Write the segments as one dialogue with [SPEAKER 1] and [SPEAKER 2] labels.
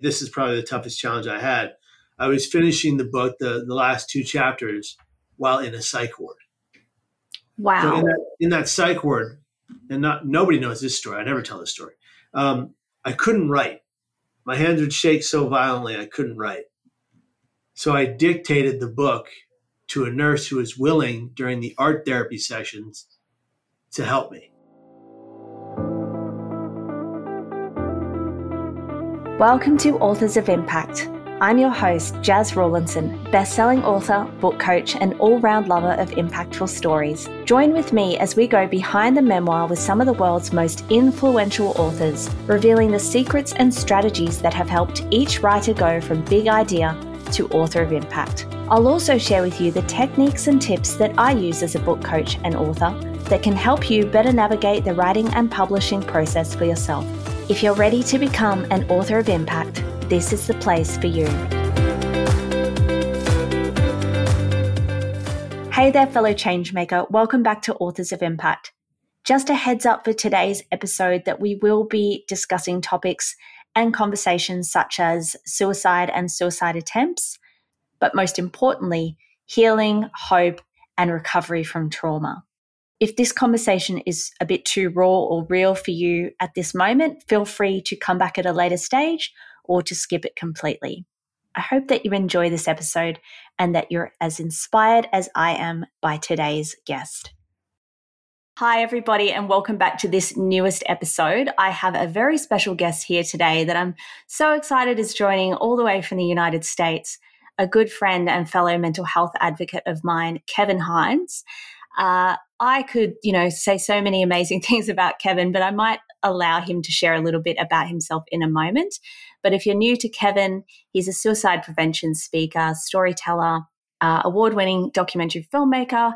[SPEAKER 1] This is probably the toughest challenge I had. I was finishing the book, the, the last two chapters, while in a psych ward.
[SPEAKER 2] Wow.
[SPEAKER 1] So in, that, in that psych ward, and not nobody knows this story. I never tell this story. Um, I couldn't write. My hands would shake so violently I couldn't write. So I dictated the book to a nurse who was willing during the art therapy sessions to help me.
[SPEAKER 2] Welcome to Authors of Impact. I'm your host, Jas Rawlinson, best-selling author, book coach, and all-round lover of impactful stories. Join with me as we go behind the memoir with some of the world's most influential authors, revealing the secrets and strategies that have helped each writer go from big idea to author of impact. I'll also share with you the techniques and tips that I use as a book coach and author that can help you better navigate the writing and publishing process for yourself. If you're ready to become an author of impact, this is the place for you. Hey there, fellow changemaker. Welcome back to Authors of Impact. Just a heads up for today's episode that we will be discussing topics and conversations such as suicide and suicide attempts, but most importantly, healing, hope, and recovery from trauma. If this conversation is a bit too raw or real for you at this moment, feel free to come back at a later stage or to skip it completely. I hope that you enjoy this episode and that you're as inspired as I am by today's guest. Hi, everybody, and welcome back to this newest episode. I have a very special guest here today that I'm so excited is joining all the way from the United States, a good friend and fellow mental health advocate of mine, Kevin Hines. Uh, I could, you know, say so many amazing things about Kevin, but I might allow him to share a little bit about himself in a moment. But if you're new to Kevin, he's a suicide prevention speaker, storyteller, uh, award winning documentary filmmaker,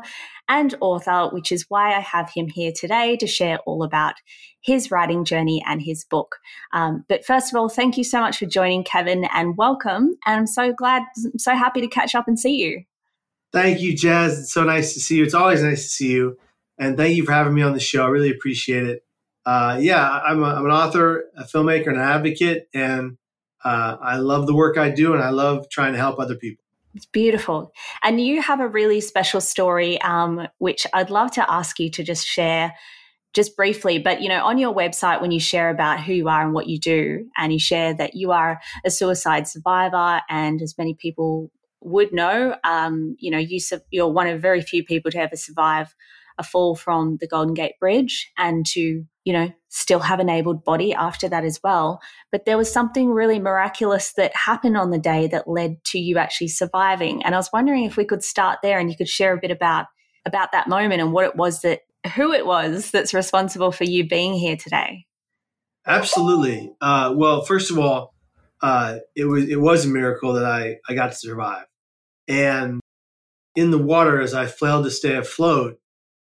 [SPEAKER 2] and author, which is why I have him here today to share all about his writing journey and his book. Um, but first of all, thank you so much for joining, Kevin, and welcome. And I'm so glad, so happy to catch up and see you.
[SPEAKER 1] Thank you, Jas. It's so nice to see you. It's always nice to see you. And thank you for having me on the show. I really appreciate it. Uh, yeah, I'm, a, I'm, an author, a filmmaker, and an advocate. And uh, I love the work I do, and I love trying to help other people.
[SPEAKER 2] It's beautiful. And you have a really special story, um, which I'd love to ask you to just share just briefly. But, you know, on your website, when you share about who you are and what you do, and you share that you are a suicide survivor, and as many people would know, um, you know, you, you're one of very few people to ever survive a fall from the Golden Gate Bridge and to, you know, still have an able body after that as well. But there was something really miraculous that happened on the day that led to you actually surviving. And I was wondering if we could start there and you could share a bit about about that moment and what it was that who it was that's responsible for you being here today.
[SPEAKER 1] Absolutely. Uh, well, first of all, uh, it was it was a miracle that I I got to survive. And in the water, as I flailed to stay afloat,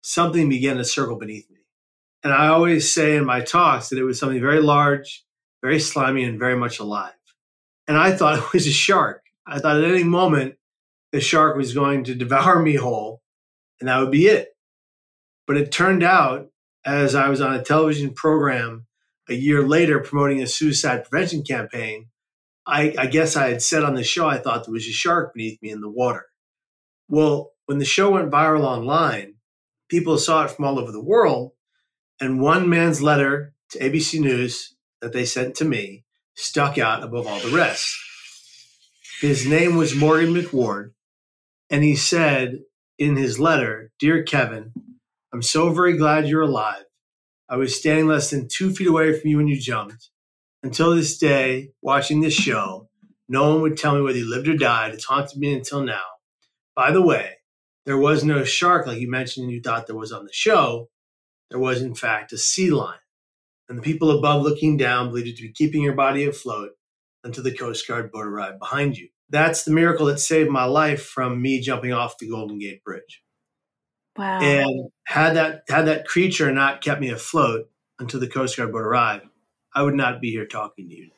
[SPEAKER 1] something began to circle beneath me. And I always say in my talks that it was something very large, very slimy, and very much alive. And I thought it was a shark. I thought at any moment the shark was going to devour me whole, and that would be it. But it turned out, as I was on a television program a year later promoting a suicide prevention campaign, I, I, guess I had said on the show I thought there was a shark beneath me in the water. Well, when the show went viral online, people saw it from all over the world. And one man's letter to ABC News that they sent to me stuck out above all the rest. His name was Morgan McWard. And he said in his letter Dear Kevin, I'm so very glad you're alive. I was standing less than two feet away from you when you jumped. Until this day, watching this show, no one would tell me whether he lived or died. It's haunted me until now. By the way, there was no shark like you mentioned and you thought there was on the show. There was, in fact, a sea lion. And the people above looking down believed it to be keeping your body afloat until the Coast Guard boat arrived behind you. That's the miracle that saved my life from me jumping off the Golden Gate Bridge.
[SPEAKER 2] Wow.
[SPEAKER 1] And had that had that creature not kept me afloat until the Coast Guard boat arrived, I would not be here talking to you today.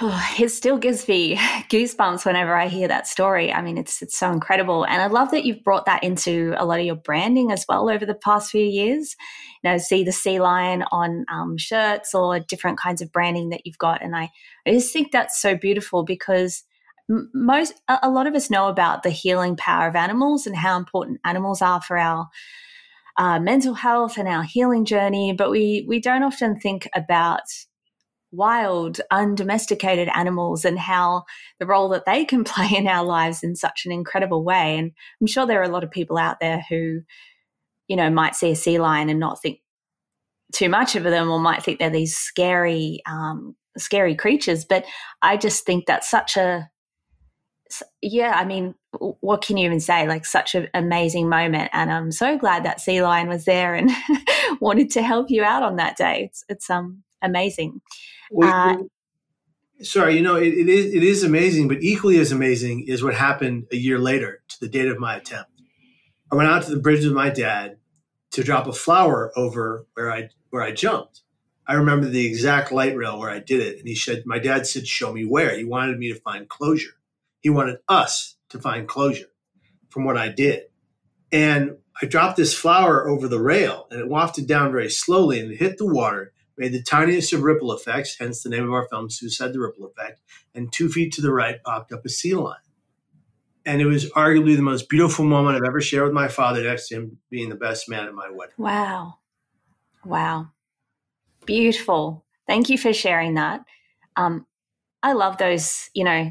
[SPEAKER 2] It still gives me goosebumps whenever I hear that story. I mean, it's it's so incredible, and I love that you've brought that into a lot of your branding as well over the past few years. You know, see the sea lion on um, shirts or different kinds of branding that you've got, and I, I just think that's so beautiful because most a lot of us know about the healing power of animals and how important animals are for our uh, mental health and our healing journey, but we we don't often think about wild, undomesticated animals and how the role that they can play in our lives in such an incredible way. And I'm sure there are a lot of people out there who, you know, might see a sea lion and not think too much of them or might think they're these scary, um, scary creatures. But I just think that's such a, yeah, I mean, what can you even say? Like such an amazing moment. And I'm so glad that sea lion was there and wanted to help you out on that day. It's, it's um, amazing.
[SPEAKER 1] Uh, sorry, you know, it, it is it is amazing, but equally as amazing is what happened a year later to the date of my attempt. I went out to the bridge with my dad to drop a flower over where I where I jumped. I remember the exact light rail where I did it, and he said, "My dad said, show me where." He wanted me to find closure. He wanted us to find closure from what I did, and I dropped this flower over the rail, and it wafted down very slowly, and it hit the water, made the tiniest of ripple effects, hence the name of our film, Suicide the Ripple Effect, and two feet to the right popped up a sea lion. And it was arguably the most beautiful moment I've ever shared with my father next to him being the best man at my wedding.
[SPEAKER 2] Wow. Wow. Beautiful. Thank you for sharing that. Um, I love those, you know,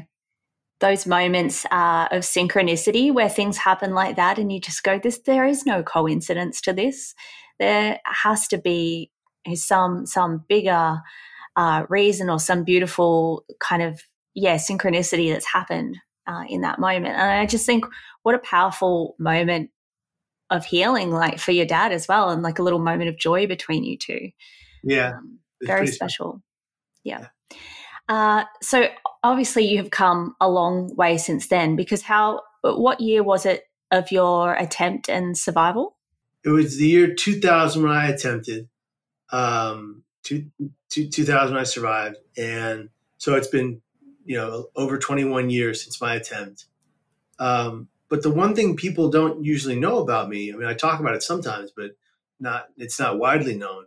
[SPEAKER 2] those moments uh, of synchronicity where things happen like that and you just go this there is no coincidence to this there has to be some some bigger uh, reason or some beautiful kind of yeah synchronicity that's happened uh, in that moment. And I just think what a powerful moment of healing, like for your dad as well, and like a little moment of joy between you two.
[SPEAKER 1] Yeah, um,
[SPEAKER 2] very special. Yeah. yeah. Uh, so obviously you have come a long way since then. Because how? What year was it of your attempt and survival?
[SPEAKER 1] It was the year 2000 when I attempted um, two, two, 2000 I survived. And so it's been, you know, over 21 years since my attempt. Um, but the one thing people don't usually know about me, I mean, I talk about it sometimes, but not, it's not widely known,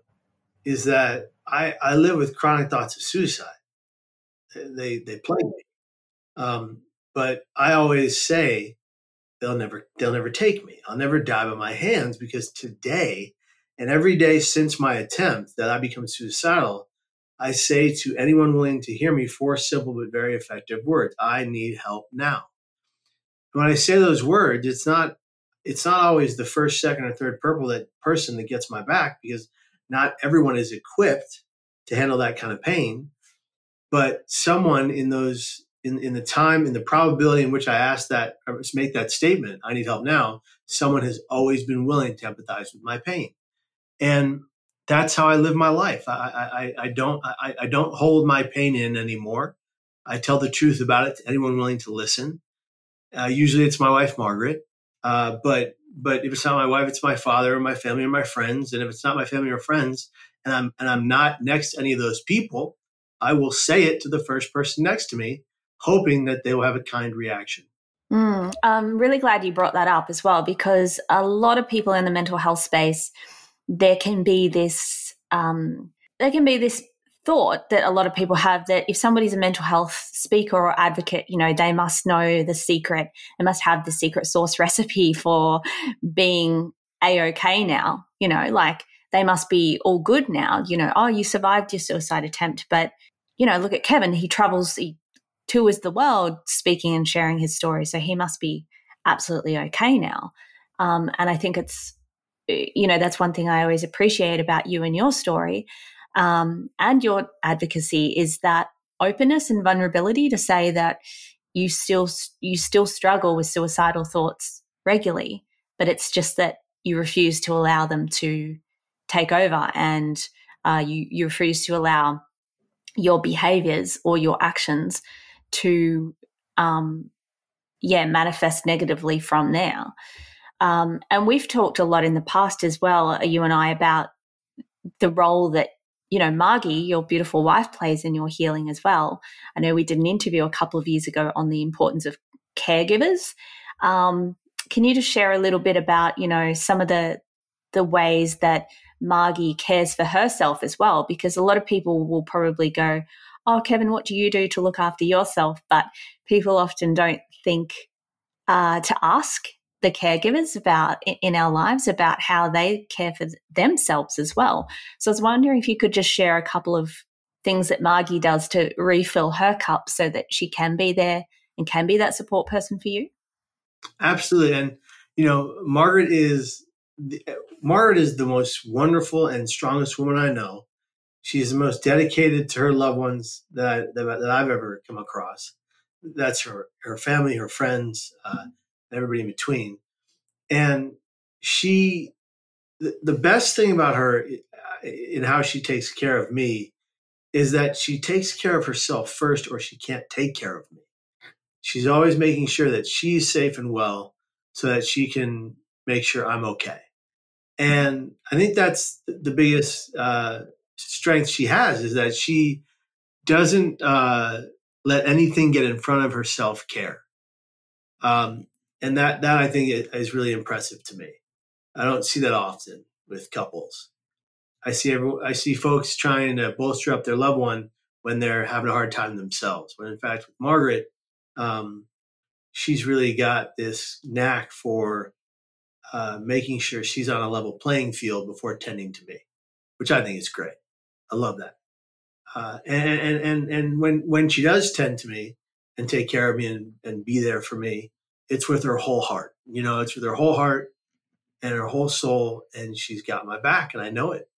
[SPEAKER 1] is that I, I live with chronic thoughts of suicide. They, they plague me. Um, but I always say they'll never, they'll never take me. I'll never die by my hands because today and every day since my attempt that I become suicidal, I say to anyone willing to hear me four simple but very effective words I need help now. When I say those words, it's not it's not always the first, second, or third purple that person that gets my back because not everyone is equipped to handle that kind of pain. But someone in those in, in the time in the probability in which I ask that make that statement, I need help now, someone has always been willing to empathize with my pain and that's how I live my life. I, I, I don't I, I, don't hold my pain in anymore. I tell the truth about it to anyone willing to listen. Uh, usually, it's my wife Margaret, uh, but but if it's not my wife, it's my father or my family or my friends. And if it's not my family or friends, and I'm and I'm not next to any of those people, I will say it to the first person next to me, hoping that they will have a kind reaction.
[SPEAKER 2] Mm, I'm really glad you brought that up as well because a lot of people in the mental health space there can be this um, there can be this thought that a lot of people have that if somebody's a mental health speaker or advocate, you know, they must know the secret, they must have the secret sauce recipe for being a okay now, you know, like they must be all good now, you know, oh, you survived your suicide attempt. But, you know, look at Kevin, he travels, he tours the world speaking and sharing his story. So he must be absolutely okay now. Um, and I think it's you know, that's one thing I always appreciate about you and your story um, and your advocacy is that openness and vulnerability to say that you still you still struggle with suicidal thoughts regularly, but it's just that you refuse to allow them to take over and uh, you you refuse to allow your behaviors or your actions to um, yeah manifest negatively from there um, and we've talked a lot in the past as well, uh, you and I, about the role that you know, Margie, your beautiful wife, plays in your healing as well. I know we did an interview a couple of years ago on the importance of caregivers. Um, can you just share a little bit about, you know, some of the the ways that Margie cares for herself as well? Because a lot of people will probably go, "Oh, Kevin, what do you do to look after yourself?" But people often don't think uh, to ask the caregivers about in our lives about how they care for themselves as well. So I was wondering if you could just share a couple of things that Margie does to refill her cup so that she can be there and can be that support person for you.
[SPEAKER 1] Absolutely, and you know, Margaret is the, Margaret is the most wonderful and strongest woman I know. She's the most dedicated to her loved ones that that, that I've ever come across. That's her her family, her friends. Uh, everybody in between. And she, the, the best thing about her in how she takes care of me is that she takes care of herself first, or she can't take care of me. She's always making sure that she's safe and well so that she can make sure I'm okay. And I think that's the biggest uh, strength she has is that she doesn't uh, let anything get in front of her self care. Um, and that that I think is really impressive to me. I don't see that often with couples. I see every, I see folks trying to bolster up their loved one when they're having a hard time themselves. When in fact, with Margaret, um, she's really got this knack for uh, making sure she's on a level playing field before tending to me, which I think is great. I love that. Uh, and, and and and when when she does tend to me and take care of me and, and be there for me, it's with her whole heart. You know, it's with her whole heart and her whole soul, and she's got my back, and I know it.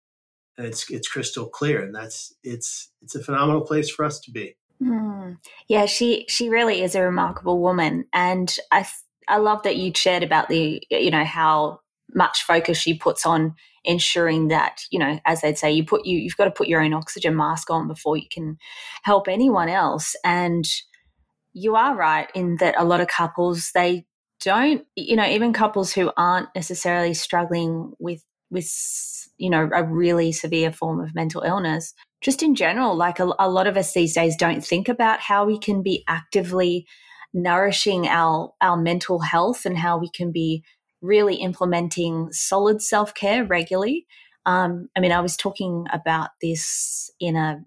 [SPEAKER 1] And it's it's crystal clear, and that's it's it's a phenomenal place for us to be.
[SPEAKER 2] Mm. Yeah, she she really is a remarkable woman, and I I love that you shared about the you know how much focus she puts on ensuring that you know as they'd say you put you you've got to put your own oxygen mask on before you can help anyone else and you are right in that a lot of couples they don't you know even couples who aren't necessarily struggling with with you know a really severe form of mental illness just in general like a, a lot of us these days don't think about how we can be actively nourishing our our mental health and how we can be really implementing solid self-care regularly. Um, i mean i was talking about this in a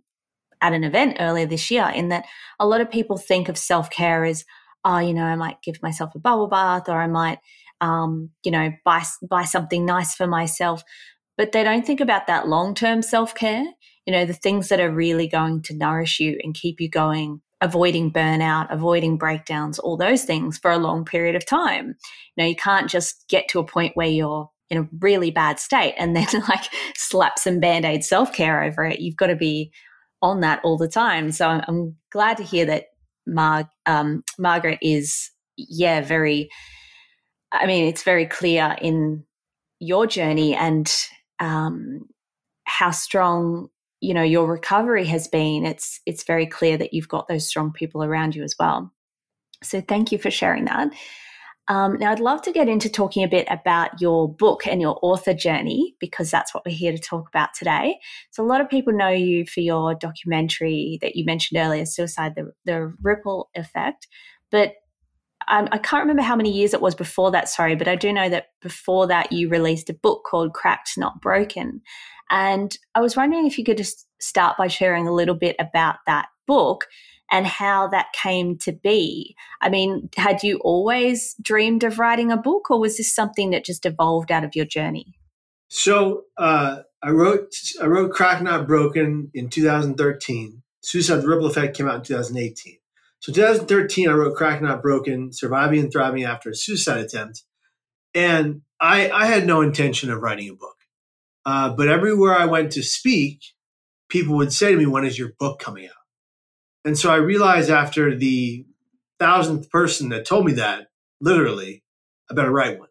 [SPEAKER 2] at an event earlier this year in that a lot of people think of self care as, oh, you know, I might give myself a bubble bath or I might, um, you know, buy buy something nice for myself, but they don't think about that long term self care. You know, the things that are really going to nourish you and keep you going, avoiding burnout, avoiding breakdowns, all those things for a long period of time. You know, you can't just get to a point where you're in a really bad state and then like slap some band aid self care over it. You've got to be on that all the time. So I'm, glad to hear that Mar- um, Margaret is, yeah, very, I mean, it's very clear in your journey and um, how strong you know your recovery has been. It's it's very clear that you've got those strong people around you as well. So thank you for sharing that um, now, I'd love to get into talking a bit about your book and your author journey because that's what we're here to talk about today. So, a lot of people know you for your documentary that you mentioned earlier, Suicide, the, the Ripple Effect. But I can't remember how many years it was before that, sorry, but I do know that before that you released a book called Cracked Not Broken. And I was wondering if you could just start by sharing a little bit about that book and how that came to be. I mean, had you always dreamed of writing a book, or was this something that just evolved out of your journey?
[SPEAKER 1] So uh, I wrote I wrote Cracked Not Broken in 2013. Suicide Ripple Effect came out in 2018. So 2013, I wrote Cracked Not Broken, Surviving and Thriving After a Suicide Attempt. And I, I had no intention of writing a book. Uh, but everywhere I went to speak, people would say to me, When is your book coming out? And so I realized after the thousandth person that told me that, literally, I better write one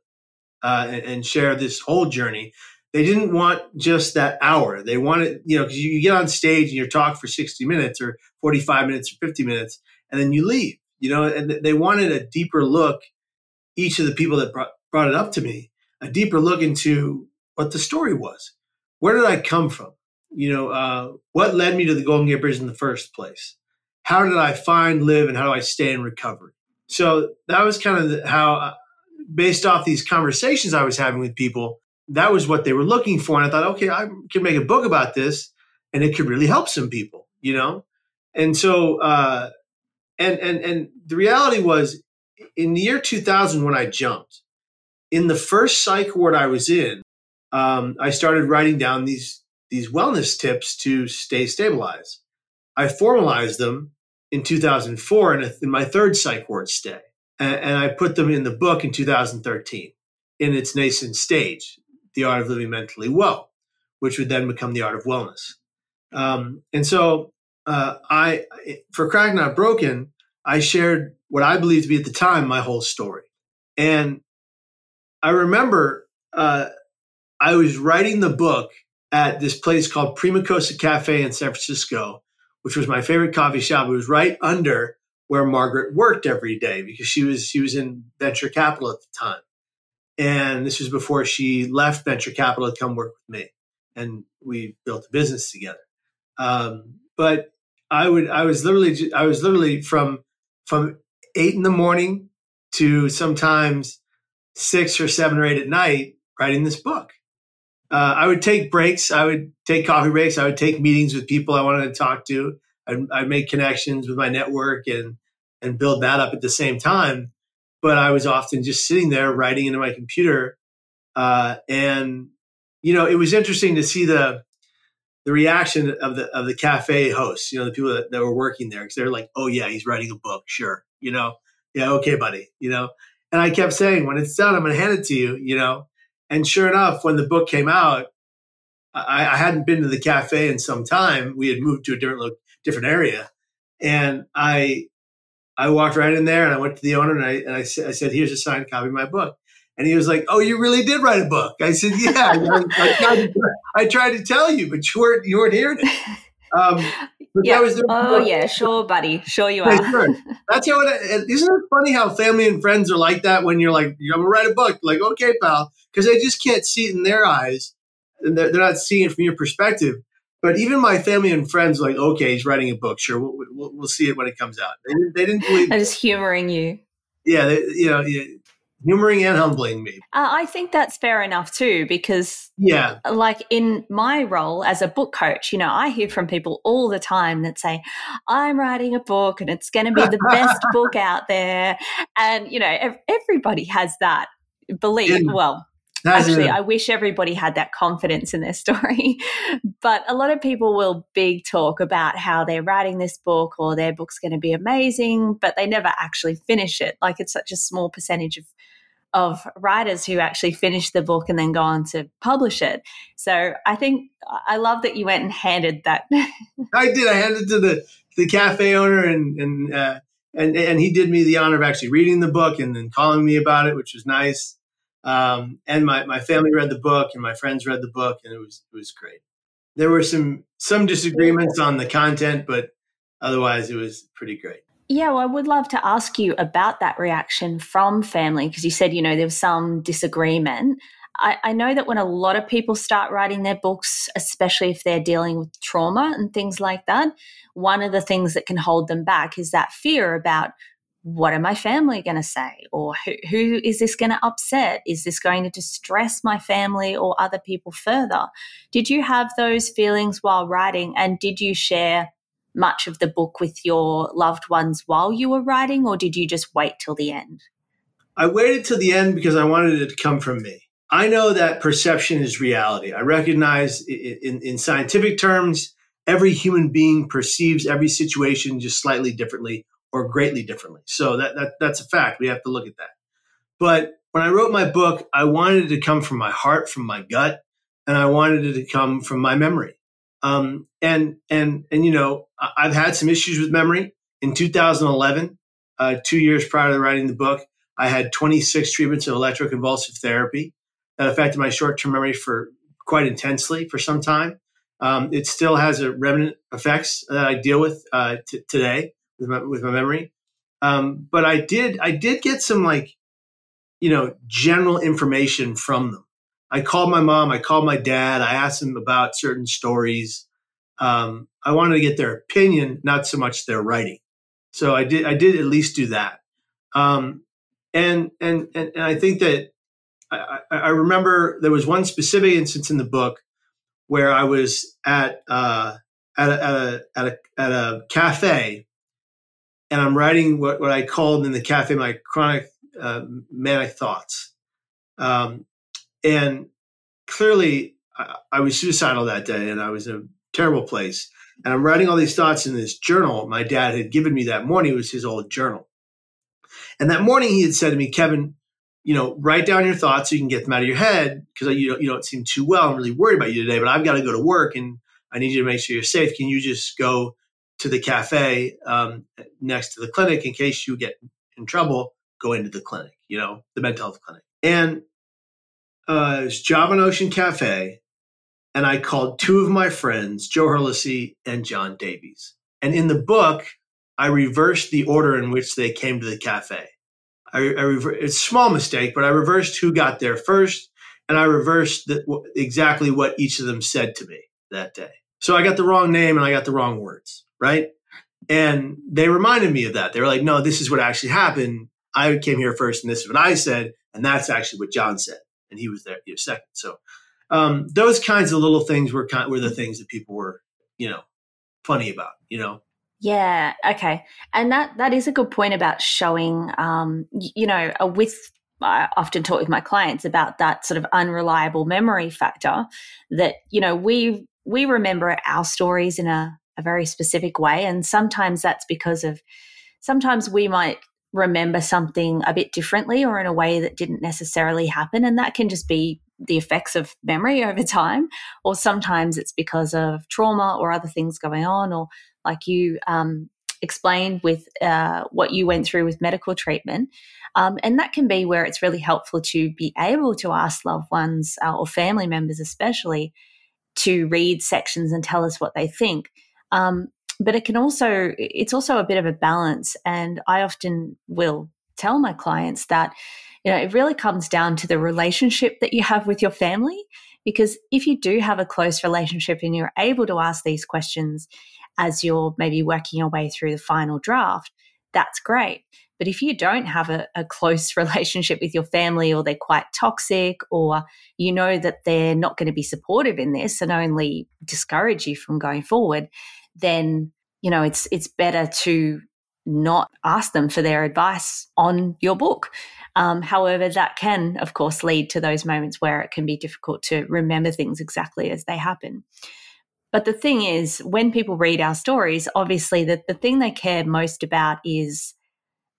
[SPEAKER 1] uh, and, and, share this whole journey. They didn't want just that hour. They wanted, you know, because you, get on stage and you talk for 60 minutes or 45 minutes or 50 minutes, and then you leave, you know, and they wanted a deeper look, each of the people that brought, brought it up to me, a deeper look into what the story was. Where did I come from? you know, uh, what led me to the Golden Gate Bridge in the first place? How did I find, live, and how do I stay in recovery? So that was kind of how, uh, based off these conversations I was having with people, that was what they were looking for. And I thought, okay, I can make a book about this and it could really help some people, you know? And so, uh, and, and, and the reality was in the year 2000, when I jumped, in the first psych ward I was in, um, I started writing down these, these wellness tips to stay stabilized. I formalized them in 2004 in, a, in my third psych ward stay. And, and I put them in the book in 2013 in its nascent stage, The Art of Living Mentally Well, which would then become The Art of Wellness. Um, and so uh, I, for Cracked Not Broken, I shared what I believed to be at the time my whole story. And I remember uh, I was writing the book at this place called Prima Costa Cafe in San Francisco, which was my favorite coffee shop. It was right under where Margaret worked every day because she was she was in venture capital at the time. And this was before she left venture capital to come work with me. And we built a business together. Um, but I would I was literally I was literally from from eight in the morning to sometimes six or seven or eight at night writing this book. Uh, I would take breaks. I would take coffee breaks. I would take meetings with people I wanted to talk to. I'd, I'd make connections with my network and and build that up at the same time. But I was often just sitting there writing into my computer, uh, and you know it was interesting to see the the reaction of the of the cafe hosts. You know the people that, that were working there because they're like, "Oh yeah, he's writing a book, sure." You know, yeah, okay, buddy. You know, and I kept saying, "When it's done, I'm going to hand it to you." You know, and sure enough, when the book came out, I, I, hadn't been to the cafe in some time. We had moved to a different different area, and I I walked right in there and I went to the owner and I and I, said, I said, "Here's a signed copy of my book." And he was like, "Oh, you really did write a book?" I said, "Yeah, I, I, tried to, I, tried to, tell you, but you weren't you weren't hearing it." Um,
[SPEAKER 2] yeah. oh yeah, sure, buddy, sure you are. Sure.
[SPEAKER 1] That's how it. Isn't it funny how family and friends are like that when you're like, "I'm gonna write a book." Like, okay, pal, because they just can't see it in their eyes. And they're, they're not seeing it from your perspective. But even my family and friends, like, okay, he's writing a book. Sure, we'll, we'll, we'll see it when it comes out. They, they didn't believe.
[SPEAKER 2] They're just humoring you.
[SPEAKER 1] Yeah, they, you know, humoring and humbling me.
[SPEAKER 2] Uh, I think that's fair enough too, because
[SPEAKER 1] yeah,
[SPEAKER 2] like in my role as a book coach, you know, I hear from people all the time that say, "I'm writing a book and it's going to be the best book out there," and you know, everybody has that belief. In, well, Actually, I wish everybody had that confidence in their story. but a lot of people will big talk about how they're writing this book or their book's going to be amazing, but they never actually finish it. Like it's such a small percentage of of writers who actually finish the book and then go on to publish it. So I think I love that you went and handed that.
[SPEAKER 1] I did. I handed it to the the cafe owner and and uh, and and he did me the honor of actually reading the book and then calling me about it, which was nice. Um, and my, my family read the book and my friends read the book and it was it was great. There were some some disagreements on the content, but otherwise it was pretty great.
[SPEAKER 2] Yeah, well, I would love to ask you about that reaction from family because you said, you know, there was some disagreement. I, I, know that when a lot of people start writing their books, especially if they're dealing with trauma and things like that, one of the things that can hold them back is that fear about what are my family going to say? Or who, who is this going to upset? Is this going to distress my family or other people further? Did you have those feelings while writing? And did you share much of the book with your loved ones while you were writing, or did you just wait till the end?
[SPEAKER 1] I waited till the end because I wanted it to come from me. I know that perception is reality. I recognize in, in scientific terms, every human being perceives every situation just slightly differently or greatly differently. So that, that that's a fact. We have to look at that. But when I wrote my book, I wanted it to come from my heart, from my gut, and I wanted it to come from my memory. Um, and and and you know, I've had some issues with memory. In 2011, uh, two years prior to writing the book, I had 26 treatments of electroconvulsive therapy that affected my short-term memory for quite intensely for some time. Um, it still has a remnant effects that I deal with uh, t- today with my, with my memory. Um, but I did I did get some like you know general information from them. I called my mom, I called my dad, I asked them about certain stories, um, I wanted to get their opinion, not so much their writing. So I did I did at least do that. Um, and, and and and I think that I, I, remember there was one specific instance in the book where I was at uh, at a, at a at a at a cafe, and I'm writing what what I called in the cafe my chronic uh, manic thoughts, um, and clearly I, I was suicidal that day, and I was in a terrible place. And I'm writing all these thoughts in this journal my dad had given me that morning. It was his old journal. And that morning he had said to me, Kevin, you know, write down your thoughts so you can get them out of your head because you don't, you don't seem too well. I'm really worried about you today, but I've got to go to work and I need you to make sure you're safe. Can you just go to the cafe um, next to the clinic in case you get in trouble? Go into the clinic, you know, the mental health clinic. And uh, Java on Ocean Cafe, and I called two of my friends, Joe Hurlesey and John Davies. And in the book, I reversed the order in which they came to the cafe. I, I rever- it's a small mistake, but I reversed who got there first, and I reversed the, exactly what each of them said to me that day. So I got the wrong name and I got the wrong words, right? And they reminded me of that. They were like, "No, this is what actually happened. I came here first, and this is what I said, and that's actually what John said, and he was there you know, second." So um, those kinds of little things were kind were the things that people were, you know, funny about, you know.
[SPEAKER 2] Yeah. Okay. And that that is a good point about showing. Um, you know, with I often talk with my clients about that sort of unreliable memory factor. That you know we we remember our stories in a, a very specific way, and sometimes that's because of sometimes we might remember something a bit differently or in a way that didn't necessarily happen, and that can just be the effects of memory over time, or sometimes it's because of trauma or other things going on, or like you um, explained with uh, what you went through with medical treatment. Um, and that can be where it's really helpful to be able to ask loved ones uh, or family members, especially, to read sections and tell us what they think. Um, but it can also, it's also a bit of a balance. And I often will tell my clients that, you know, it really comes down to the relationship that you have with your family. Because if you do have a close relationship and you're able to ask these questions, as you're maybe working your way through the final draft, that's great. But if you don't have a, a, close relationship with your family or they're quite toxic or you know that they're not going to be supportive in this and only discourage you from going forward, then you know it's it's better to not ask them for their advice on your book. Um, however, that can, of course, lead to those moments where it can be difficult to remember things exactly as they happen. But the thing is, when people read our stories, obviously the, the thing they care most about is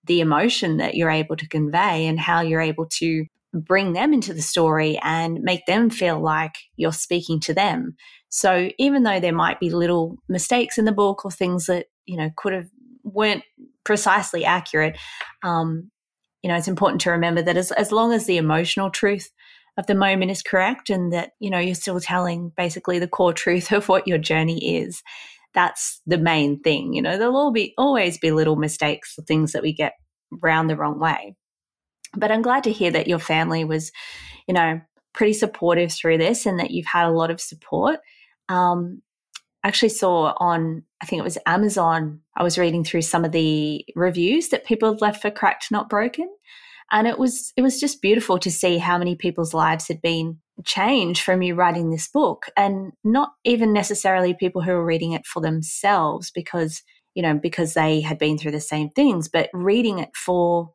[SPEAKER 2] the emotion that you're able to convey and how you're able to bring them into the story and make them feel like you're speaking to them. So even though there might be little mistakes in the book or things that, you know, could have weren't precisely accurate, um, you know, it's important to remember that as, as long as the emotional truth of the moment is correct and that you know you're still telling basically the core truth of what your journey is that's the main thing you know. There'll all be always be little mistakes or things that we get round the wrong way. But i'm glad to hear that your family was you know pretty supportive through this and that you've had a lot of support um, I actually saw on i think it was amazon i was reading through some of the reviews that people had left for cracked not broken. And it was it was just beautiful to see how many people's lives had been changed from you writing this book and not even necessarily people who were reading it for themselves because you know because they had been through the same things but reading it for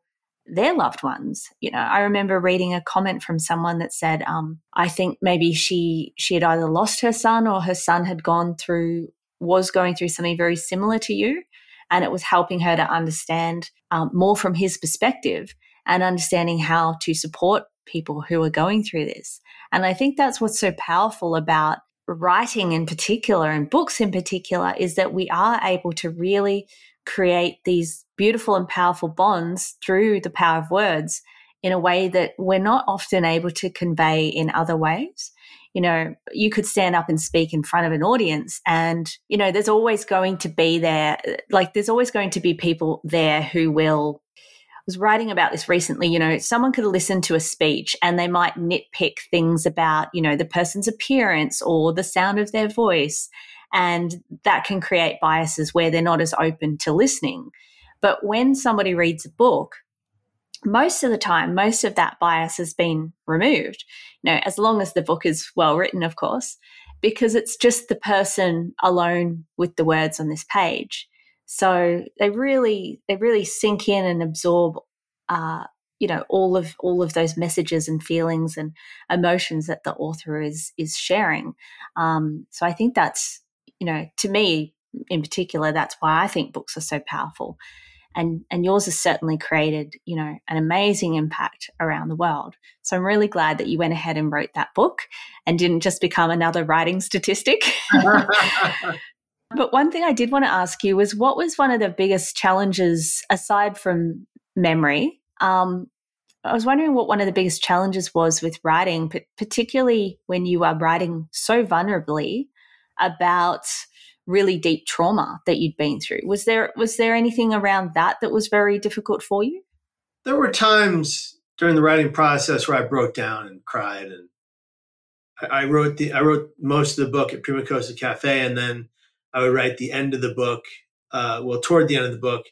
[SPEAKER 2] their loved ones you know i remember reading a comment from someone that said um, i think maybe she she had either lost her son or her son had gone through was going through something very similar to you and it was helping her to understand um, more from his perspective and understanding how to support people who are going through this. And I think that's what's so powerful about writing in particular and books in particular is that we are able to really create these beautiful and powerful bonds through the power of words in a way that we're not often able to convey in other ways. You know, you could stand up and speak in front of an audience, and, you know, there's always going to be there, like, there's always going to be people there who will I was writing about this recently. You know, someone could listen to a speech and they might nitpick things about, you know, the person's appearance or the sound of their voice. And that can create biases where they're not as open to listening. But when somebody reads a book, most of the time, most of that bias has been removed. You know, as long as the book is well written, of course, because it's just the person alone with the words on this page. So they really, they really sink in and absorb, uh, you know, all of all of those messages and feelings and emotions that the author is is sharing. Um, so I think that's, you know, to me in particular, that's why I think books are so powerful. And and yours has certainly created you know an amazing impact around the world. So i'm really glad that you went ahead and wrote that book and didn't just become another writing statistic. But one thing i did want to ask you was what was one of the biggest challenges aside from memory? Um, I was wondering what one of the biggest challenges was with writing, particularly when you are writing so vulnerably about really deep trauma that you'd been through. Was there was there anything around that that was very difficult for you?
[SPEAKER 1] There were times during the writing process where I broke down and cried, and I, I wrote the I wrote most of the book at Prima Costa Cafe, and then I would write the end of the book. Uh, well, toward the end of the book,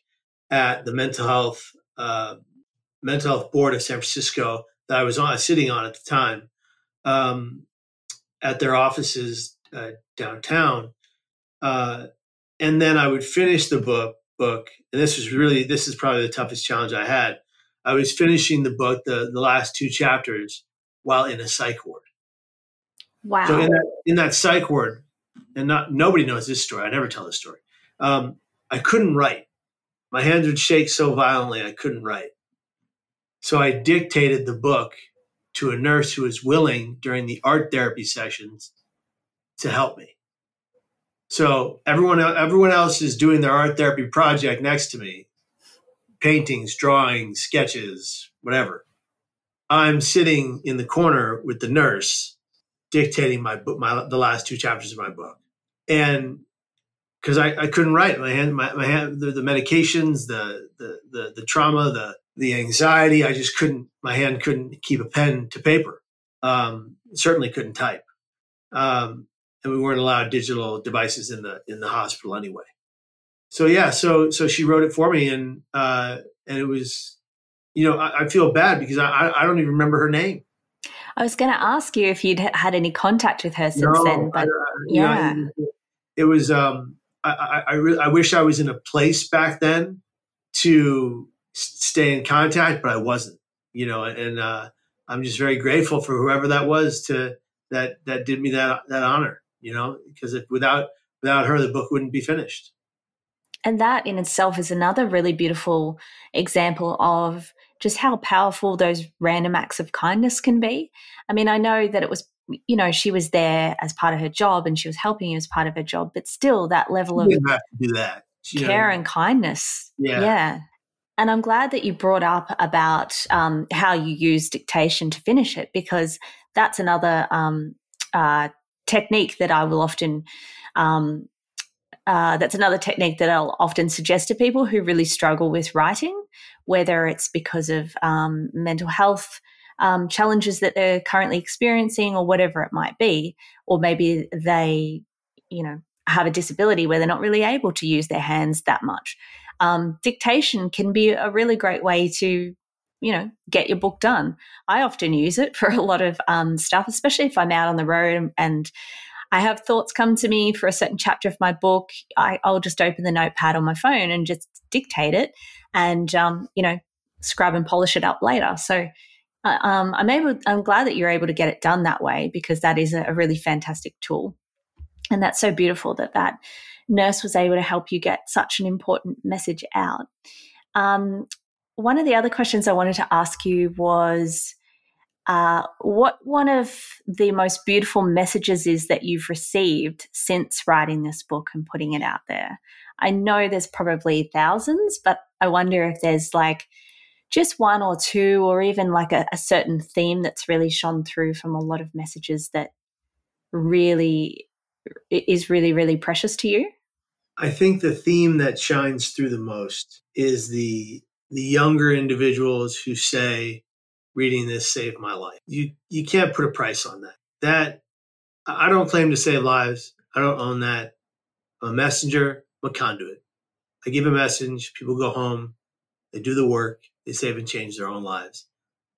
[SPEAKER 1] at the mental health uh, mental health board of San Francisco that I was on sitting on at the time, um, at their offices uh, downtown, uh, and then I would finish the book. Book, and this was really this is probably the toughest challenge I had. I was finishing the book, the the last two chapters, while in a psych ward.
[SPEAKER 2] Wow!
[SPEAKER 1] So in that in that psych ward, and not nobody knows this story. I never tell this story. Um, I couldn't write. My hands would shake so violently I couldn't write. So I dictated the book to a nurse who was willing during the art therapy sessions to help me. So everyone everyone else is doing their art therapy project next to me, paintings, drawings, sketches, whatever. I'm sitting in the corner with the nurse, dictating my book, my the last two chapters of my book, and because I, I couldn't write my hand, my, my hand, the, the medications, the, the the the trauma, the the anxiety, I just couldn't. My hand couldn't keep a pen to paper. Um, certainly couldn't type. Um, and we weren't allowed digital devices in the in the hospital anyway. So yeah, so so she wrote it for me, and uh, and it was, you know, I, I feel bad because I I don't even remember her name.
[SPEAKER 2] I was going to ask you if you'd had any contact with her since no, then, but I, yeah,
[SPEAKER 1] know, it was. Um, I I, I, re- I wish I was in a place back then to stay in contact, but I wasn't. You know, and uh, I'm just very grateful for whoever that was to that that did me that that honor you know, because without without her, the book wouldn't be finished.
[SPEAKER 2] And that in itself is another really beautiful example of just how powerful those random acts of kindness can be. I mean, I know that it was, you know, she was there as part of her job and she was helping you as part of her job, but still that level of
[SPEAKER 1] do that.
[SPEAKER 2] care and kindness.
[SPEAKER 1] Yeah.
[SPEAKER 2] Yeah. And I'm glad that you brought up about um, how you use dictation to finish it because that's another um, uh, technique that I will often um, uh, that's another technique that I'll often suggest to people who really struggle with writing, whether it's because of um, mental health um, challenges that they're currently experiencing or whatever it might be, or maybe they, you know, have a disability where they're not really able to use their hands that much. Um, dictation can be a really great way to you know, get your book done. I often use it for a lot of um, stuff, especially if I'm out on the road and I have thoughts come to me for a certain chapter of my book. I, will just open the notepad on my phone and just dictate it and, um, you know, scrub and polish it up later. So uh, um, I'm able, I'm glad that you're able to get it done that way because that is a, a really fantastic tool. And that's so beautiful that that nurse was able to help you get such an important message out. Um, one of the other questions I wanted to ask you was uh, what one of the most beautiful messages is that you've received since writing this book and putting it out there? I know there's probably thousands, but I wonder if there's like just one or two, or even like a, a certain theme that's really shone through from a lot of messages that really is really, really precious to you.
[SPEAKER 1] I think the theme that shines through the most is the the younger individuals who say reading this saved my life. You you can't put a price on that. That I don't claim to save lives. I don't own that. I'm a messenger, I'm a conduit. I give a message, people go home, they do the work, they save and change their own lives.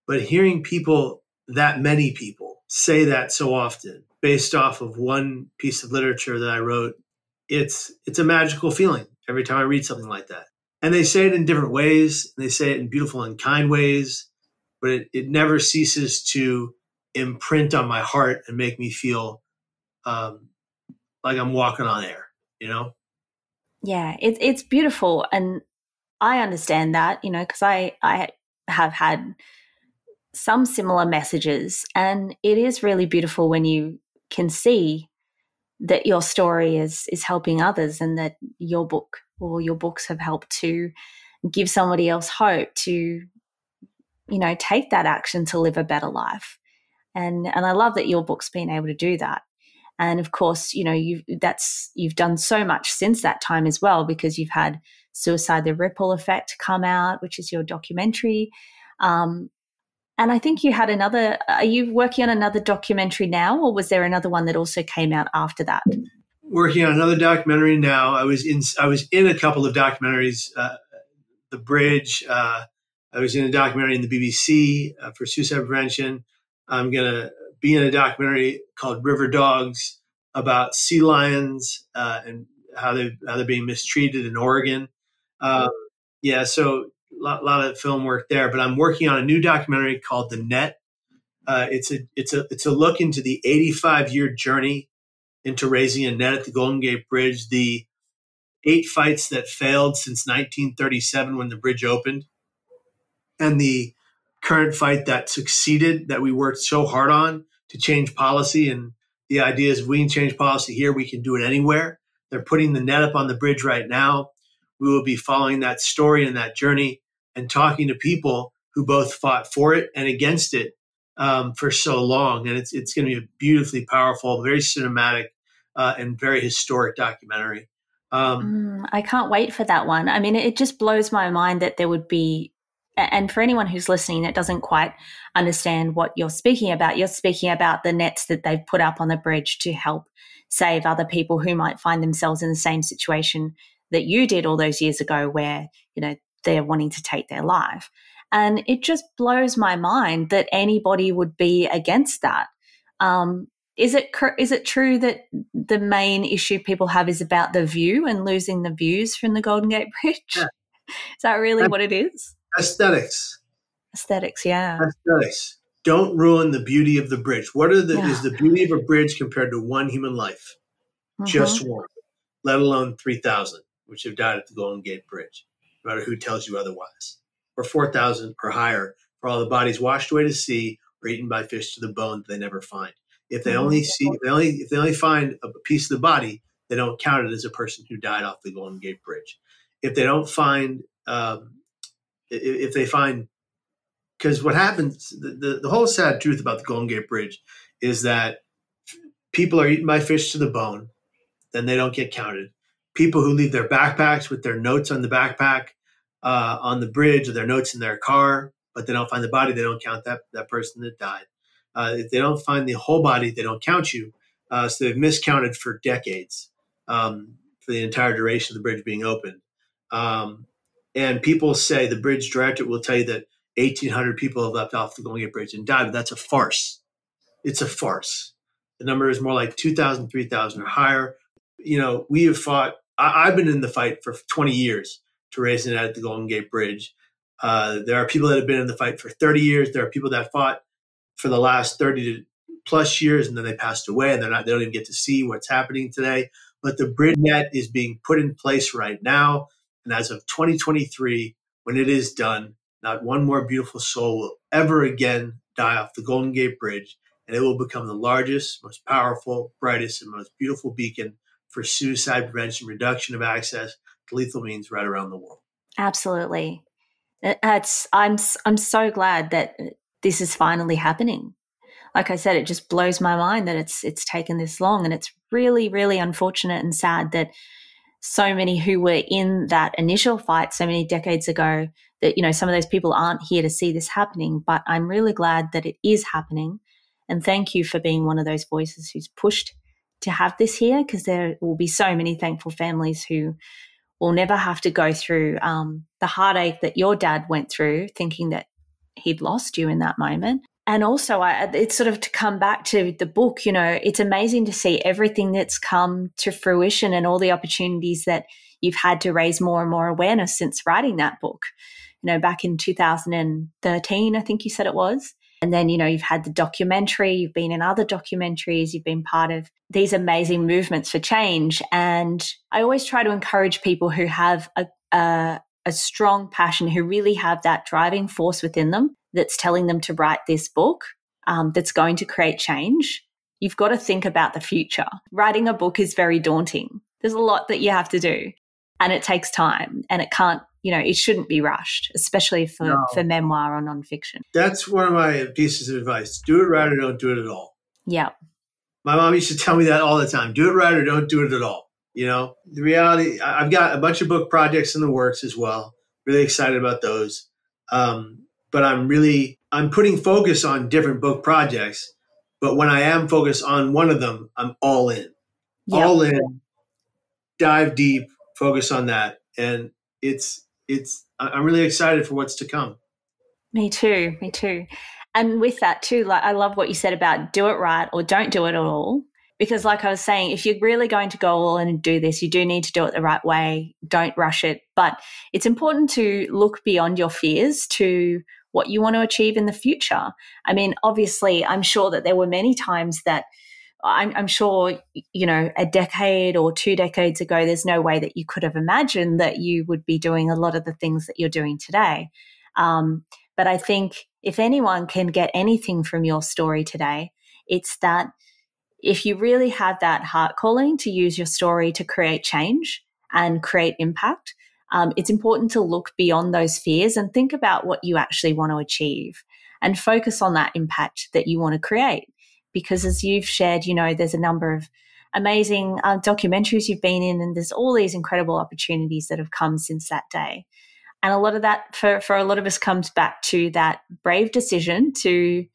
[SPEAKER 1] But hearing people, that many people, say that so often based off of one piece of literature that I wrote, it's it's a magical feeling every time I read something like that. And they say it in different ways, they say it in beautiful and kind ways, but it, it never ceases to imprint on my heart and make me feel um, like I'm walking on air, you know?
[SPEAKER 2] Yeah, it's it's beautiful. And I understand that, you know, because I, I have had some similar messages. And it is really beautiful when you can see that your story is is helping others and that your book or your books have helped to give somebody else hope to you know take that action to live a better life. And and I love that your book's been able to do that. And of course you know you that's you've done so much since that time as well because you've had suicide the ripple effect come out which is your documentary. Um, and I think you had another, are you working on another documentary now, or was there another one that also came out after that?
[SPEAKER 1] Working on another documentary now. I was in, I was in a couple of documentaries, uh, The Bridge. Uh, I was in a documentary in the BBC uh, for suicide prevention. I'm to be in a documentary called River Dogs about sea lions uh, and how they how they're being mistreated in Oregon. Um, yeah, so lot, lot of film work there. But I'm working on a new documentary called The Net. Uh, it's a it's a it's a look into the 85 year journey into raising a net at the Golden Gate Bridge. The eight fights that failed since 1937 when the bridge opened, and the current fight that succeeded that we worked so hard on to change policy. And the idea is, we can change policy here, we can do it anywhere. They're putting the net up on the bridge right now. We will be following that story and that journey and talking to people who both fought for it and against it um, for so long. And it's, it's going to be a beautifully powerful, very cinematic, uh, and very historic documentary.
[SPEAKER 2] Um, mm, I can't wait for that one. I mean, it just blows my mind that there would be, and for anyone who's listening that doesn't quite understand what you're speaking about, you're speaking about the nets that they've put up on the bridge to help save other people who might find themselves in the same situation that you did all those years ago, where, you know, they're wanting to take their life. And it just blows my mind that anybody would be against that. Um, is it is it true that the main issue people have is about the view and losing the views from the Golden Gate Bridge? Yeah. Is that really what it is?
[SPEAKER 1] Aesthetics.
[SPEAKER 2] Aesthetics, yeah.
[SPEAKER 1] Aesthetics. Don't ruin the beauty of the bridge. What are the yeah. is the beauty of a bridge compared to one human life? Mm-hmm. Just one, let alone three thousand, which have died at the Golden Gate Bridge no matter who tells you otherwise, or 4,000 or higher for all the bodies washed away to sea or eaten by fish to the bone that they never find. If they only see, if they only, if they only find a piece of the body, they don't count it as a person who died off the Golden Gate Bridge. If they don't find, um, if they find, because what happens, the, the, the whole sad truth about the Golden Gate Bridge is that people are eaten by fish to the bone, then they don't get counted people who leave their backpacks with their notes on the backpack uh, on the bridge or their notes in their car, but they don't find the body, they don't count that, that person that died. Uh, if they don't find the whole body, they don't count you. Uh, so they've miscounted for decades um, for the entire duration of the bridge being open. Um, and people say the bridge director will tell you that 1,800 people have left off the Golden Gate Bridge and died, but that's a farce. It's a farce. The number is more like 2,000, 3,000 or higher. You know, we have fought I, have been in the fight for 20 years to raise net at the Golden Gate Bridge. Uh, there are people that have been in the fight for 30 years. There are people that fought for the last 30 plus years and then they passed away and they're not, they don't even get to see what's happening today. But the bridge net is being put in place right now. And as of 2023, when it is done, not one more beautiful soul will ever again die off the Golden Gate Bridge. And it will become the largest, most powerful, brightest, and most beautiful beacon for suicide prevention, reduction of access to lethal means right around the world.
[SPEAKER 2] Absolutely. It's, I'm, I'm so glad that this is finally happening. Like I said, it just blows my mind that it's it's taken this long, and it's really, really unfortunate and sad that so many who were in that initial fight so many decades ago that you know some of those people aren't here to see this happening. But I'm really glad that it is happening, and thank you for being one of those voices who's pushed to have this here because there will be so many thankful families who will never have to go through um, the heartache that your dad went through, thinking that he'd lost you in that moment. And also, I, it's sort of to come back to the book, you know, it's amazing to see everything that's come to fruition and all the opportunities that you've had to raise more and more awareness since writing that book. You know, back in 2013, I think you said it was. And then, you know, you've had the documentary, you've been in other documentaries, you've been part of these amazing movements for change. And I always try to encourage people who have a, a, a strong passion, who really have that driving force within them that's telling them to write this book um, that's going to create change. You've got to think about the future. Writing a book is very daunting. There's a lot that you have to do and it takes time and it can't you know, it shouldn't be rushed, especially for, no. for memoir or nonfiction.
[SPEAKER 1] That's one of my pieces of advice. Do it right or don't do it at all.
[SPEAKER 2] Yeah.
[SPEAKER 1] My mom used to tell me that all the time. Do it right or don't do it at all. You know, the reality, I've got a bunch of book projects in the works as well. Really excited about those. Um, but I'm really, I'm putting focus on different book projects. But when I am focused on one of them, I'm all in. Yep. All in, dive deep, focus on that. And it's it's I'm really excited for what's to come.
[SPEAKER 2] Me too. Me too. And with that too, like I love what you said about do it right or don't do it at all. Because like I was saying, if you're really going to go all in and do this, you do need to do it the right way. Don't rush it. But it's important to look beyond your fears to what you want to achieve in the future. I mean, obviously, I'm sure that there were many times that I'm, I'm, sure, you know, a decade or two decades ago, there's no way that you could have imagined that you would be doing a lot of the things that you're doing today. Um, but I think if anyone can get anything from your story today, it's that if you really have that heart calling to use your story to create change and create impact, um, it's important to look beyond those fears and think about what you actually want to achieve and focus on that impact that you want to create because as you've shared, you know, there's a number of amazing uh, documentaries you've been in, and there's all these incredible opportunities that have come since that day. And a lot of that, for, for a lot of us, comes back to that brave decision to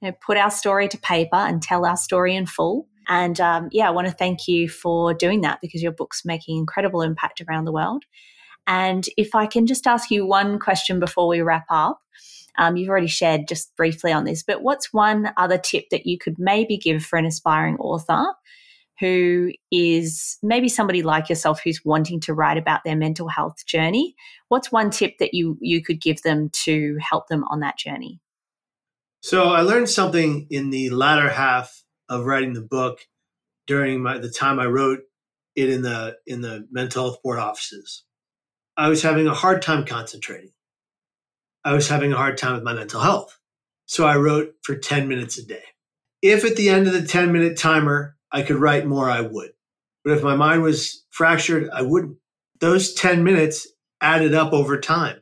[SPEAKER 2] you know, put our story to paper and tell our story in full. And um, yeah, I want to thank you for doing that because your book's making incredible impact around the world. And if I can just ask you one question before we wrap up, um, you've already shared just briefly on this, but what's one other tip that you could maybe give for an aspiring author who is maybe somebody like yourself who's wanting to write about their mental health journey? What's one tip that you you could give them to help them on that journey?
[SPEAKER 1] So I learned something in the latter half of writing the book during my, the time I wrote it in the in the mental health board offices. I was having a hard time concentrating. I was having a hard time with my mental health. So I wrote for 10 minutes a day. If at the end of the 10 minute timer I could write more, I would. But if my mind was fractured, I wouldn't. Those 10 minutes added up over time.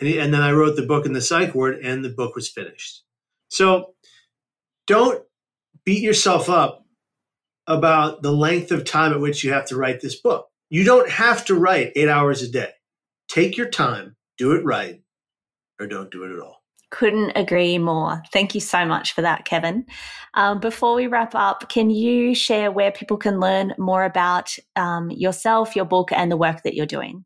[SPEAKER 1] And, and then I wrote the book in the psych ward and the book was finished. So don't beat yourself up about the length of time at which you have to write this book. You don't have to write eight hours a day. Take your time, do it right, or don't do it at all.
[SPEAKER 2] Couldn't agree more. Thank you so much for that, Kevin. Um, before we wrap up, can you share where people can learn more about um, yourself, your book, and the work that you're doing?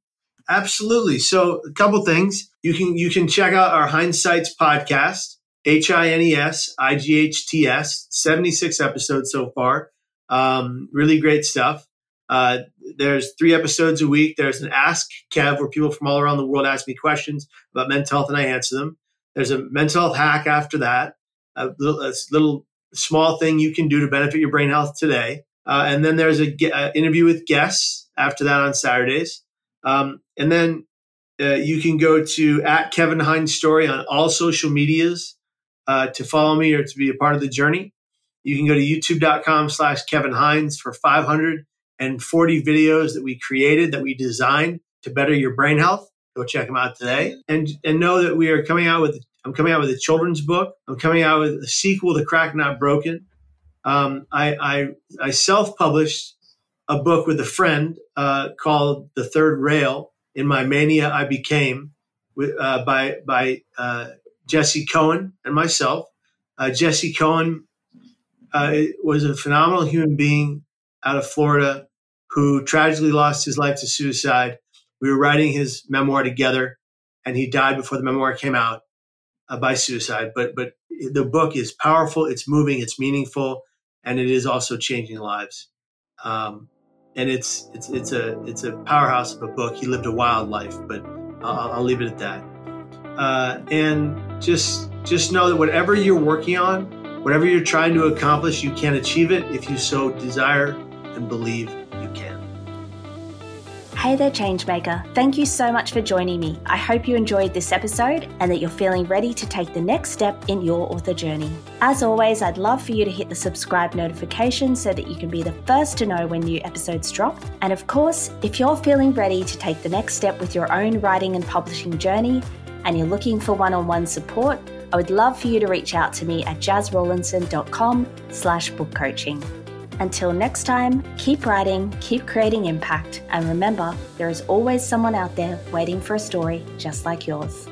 [SPEAKER 1] Absolutely. So, a couple things you can you can check out our Hinesights podcast, H I N E S I G H T S, seventy six episodes so far. Um, really great stuff. Uh, there's three episodes a week. There's an Ask Kev where people from all around the world ask me questions about mental health and I answer them. There's a mental health hack after that, a little, a little small thing you can do to benefit your brain health today. Uh, and then there's a, a, interview with guests after that on Saturdays. Um, and then uh, you can go to at Kevin Hines Story on all social medias uh, to follow me or to be a part of the journey. You can go to youtube.com slash Kevin Hines for 540 videos that we created, that we designed to better your brain health. Go check them out today. And, and know that we are coming out with, I'm coming out with a children's book. I'm coming out with a sequel to Cracked Not Broken. Um, I, I, I self published a book with a friend uh, called The Third Rail. In my mania, I became uh, by by uh, Jesse Cohen and myself. Uh, Jesse Cohen uh, was a phenomenal human being out of Florida who tragically lost his life to suicide. We were writing his memoir together, and he died before the memoir came out uh, by suicide. But but the book is powerful, it's moving, it's meaningful, and it is also changing lives. Um, and it's it's it's a it's a powerhouse of a book. He lived a wild life, but I'll, I'll leave it at that. Uh, and just just know that whatever you're working on, whatever you're trying to accomplish, you can achieve it if you so desire and believe you can.
[SPEAKER 2] Hey there, Changemaker. Thank you so much for joining me. I hope you enjoyed this episode and that you're feeling ready to take the next step in your author journey. As always, I'd love for you to hit the subscribe notification so that you can be the first to know when new episodes drop. And of course, if you're feeling ready to take the next step with your own writing and publishing journey and you're looking for one-on-one support, I would love for you to reach out to me at jasrawlinson.com slash book coaching. Until next time, keep writing, keep creating impact, and remember, there is always someone out there waiting for a story just like yours.